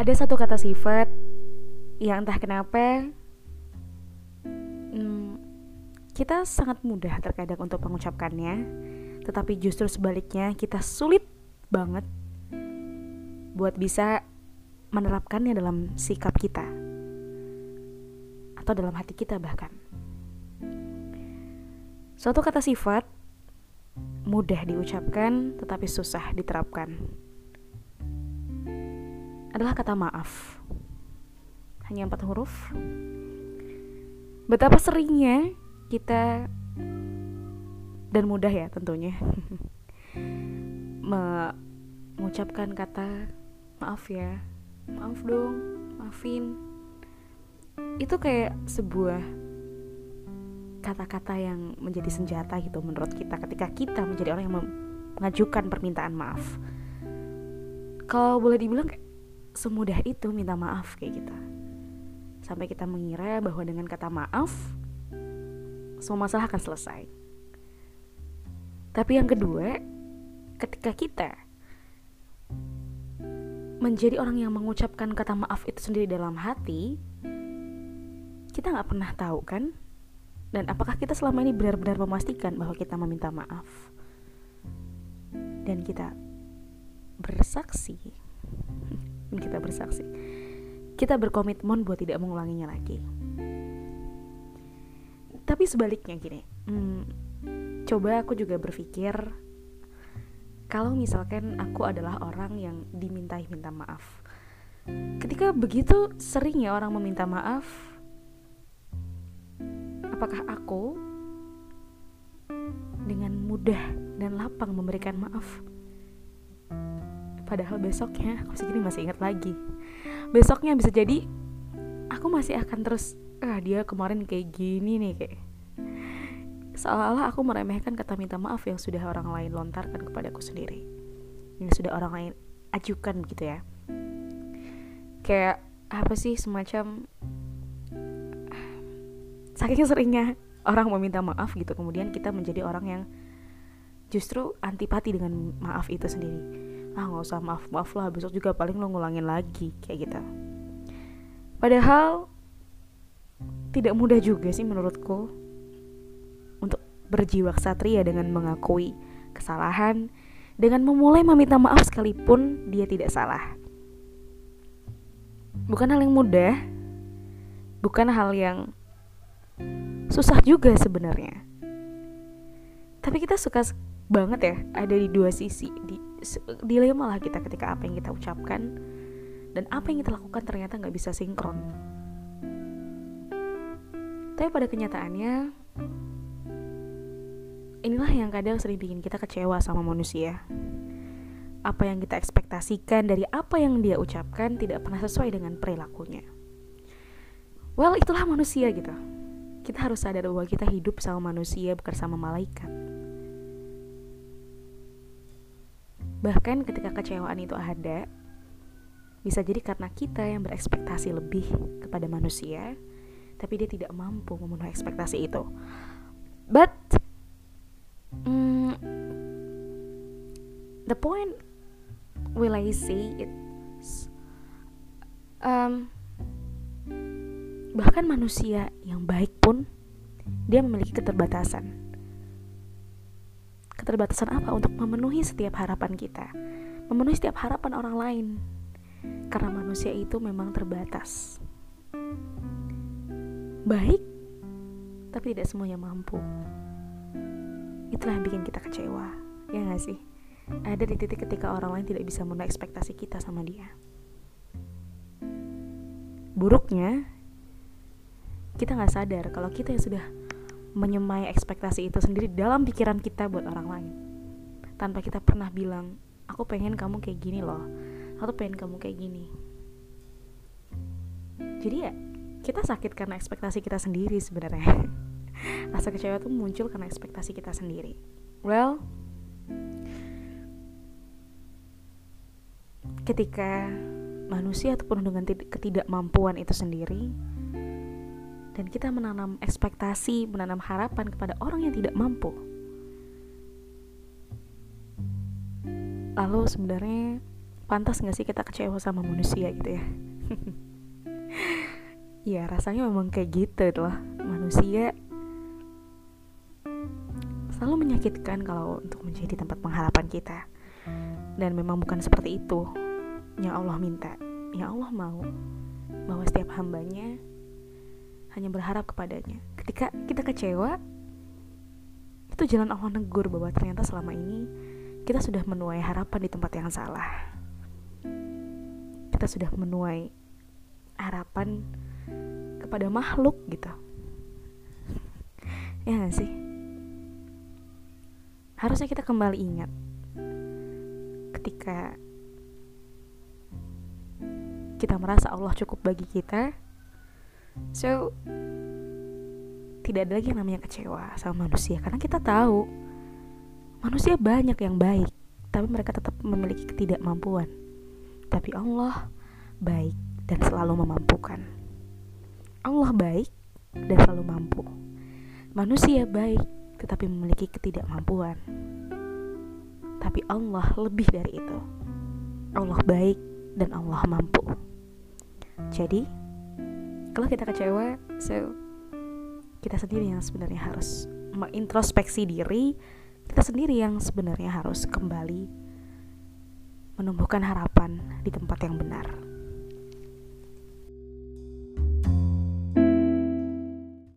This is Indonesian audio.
ada satu kata sifat yang entah kenapa hmm, kita sangat mudah terkadang untuk mengucapkannya, tetapi justru sebaliknya kita sulit banget buat bisa menerapkannya dalam sikap kita atau dalam hati kita bahkan. Suatu kata sifat mudah diucapkan tetapi susah diterapkan. Adalah kata maaf. Hanya empat huruf. Betapa seringnya kita dan mudah ya tentunya mengucapkan kata maaf ya, maaf dong, maafin. Itu kayak sebuah kata-kata yang menjadi senjata gitu menurut kita ketika kita menjadi orang yang mengajukan permintaan maaf. Kalau boleh dibilang semudah itu minta maaf kayak gitu. Sampai kita mengira bahwa dengan kata maaf semua masalah akan selesai. Tapi yang kedua, ketika kita menjadi orang yang mengucapkan kata maaf itu sendiri dalam hati, kita nggak pernah tahu kan dan apakah kita selama ini benar-benar memastikan bahwa kita meminta maaf? Dan kita bersaksi. Dan kita bersaksi. Kita berkomitmen buat tidak mengulanginya lagi. Tapi sebaliknya gini, hmm, coba aku juga berpikir kalau misalkan aku adalah orang yang dimintai minta maaf. Ketika begitu sering ya orang meminta maaf, apakah aku dengan mudah dan lapang memberikan maaf? Padahal besoknya aku segini masih ingat lagi. Besoknya bisa jadi aku masih akan terus ah dia kemarin kayak gini nih kayak. Seolah-olah aku meremehkan kata minta maaf yang sudah orang lain lontarkan kepadaku sendiri. Yang sudah orang lain ajukan gitu ya. Kayak apa sih semacam saking seringnya orang meminta maaf gitu kemudian kita menjadi orang yang justru antipati dengan maaf itu sendiri ah nggak usah maaf maaf lah besok juga paling lo ngulangin lagi kayak gitu. Padahal tidak mudah juga sih menurutku untuk berjiwa ksatria dengan mengakui kesalahan dengan memulai meminta maaf sekalipun dia tidak salah. Bukan hal yang mudah bukan hal yang susah juga sebenarnya. Tapi kita suka banget ya ada di dua sisi di dilema lah kita ketika apa yang kita ucapkan. Dan apa yang kita lakukan ternyata nggak bisa sinkron. Tapi pada kenyataannya inilah yang kadang sering bikin kita kecewa sama manusia. Apa yang kita ekspektasikan dari apa yang dia ucapkan tidak pernah sesuai dengan perilakunya. Well itulah manusia gitu. Kita harus sadar bahwa kita hidup sama manusia bukan sama malaikat. Bahkan ketika kecewaan itu ada, bisa jadi karena kita yang berekspektasi lebih kepada manusia, tapi dia tidak mampu memenuhi ekspektasi itu. But mm, the point will I say it um, bahkan manusia yang baik pun dia memiliki keterbatasan. Keterbatasan apa untuk memenuhi setiap harapan kita, memenuhi setiap harapan orang lain, karena manusia itu memang terbatas. Baik, tapi tidak semuanya mampu. Itulah yang bikin kita kecewa, ya gak sih? Ada di titik ketika orang lain tidak bisa memenuhi ekspektasi kita sama dia. Buruknya, kita nggak sadar kalau kita yang sudah menyemai ekspektasi itu sendiri dalam pikiran kita buat orang lain. Tanpa kita pernah bilang aku pengen kamu kayak gini loh. Aku pengen kamu kayak gini. Jadi ya kita sakit karena ekspektasi kita sendiri sebenarnya. Rasa kecewa itu muncul karena ekspektasi kita sendiri. Well ketika manusia ataupun dengan ketidakmampuan itu sendiri dan kita menanam ekspektasi, menanam harapan kepada orang yang tidak mampu. Lalu sebenarnya pantas nggak sih kita kecewa sama manusia gitu ya? Ya rasanya memang kayak gitu loh manusia selalu menyakitkan kalau untuk menjadi tempat pengharapan kita. Dan memang bukan seperti itu. Yang Allah minta yang Allah mau. Bahwa setiap hambanya hanya berharap kepadanya. Ketika kita kecewa itu jalan Allah negur bahwa ternyata selama ini kita sudah menuai harapan di tempat yang salah. Kita sudah menuai harapan kepada makhluk gitu. Ya gak sih? Harusnya kita kembali ingat ketika kita merasa Allah cukup bagi kita so tidak ada lagi yang namanya kecewa sama manusia karena kita tahu manusia banyak yang baik tapi mereka tetap memiliki ketidakmampuan tapi Allah baik dan selalu memampukan Allah baik dan selalu mampu manusia baik tetapi memiliki ketidakmampuan. Tapi Allah lebih dari itu. Allah baik dan Allah mampu. Jadi, kalau kita kecewa, so kita sendiri yang sebenarnya harus mengintrospeksi diri, kita sendiri yang sebenarnya harus kembali menumbuhkan harapan di tempat yang benar.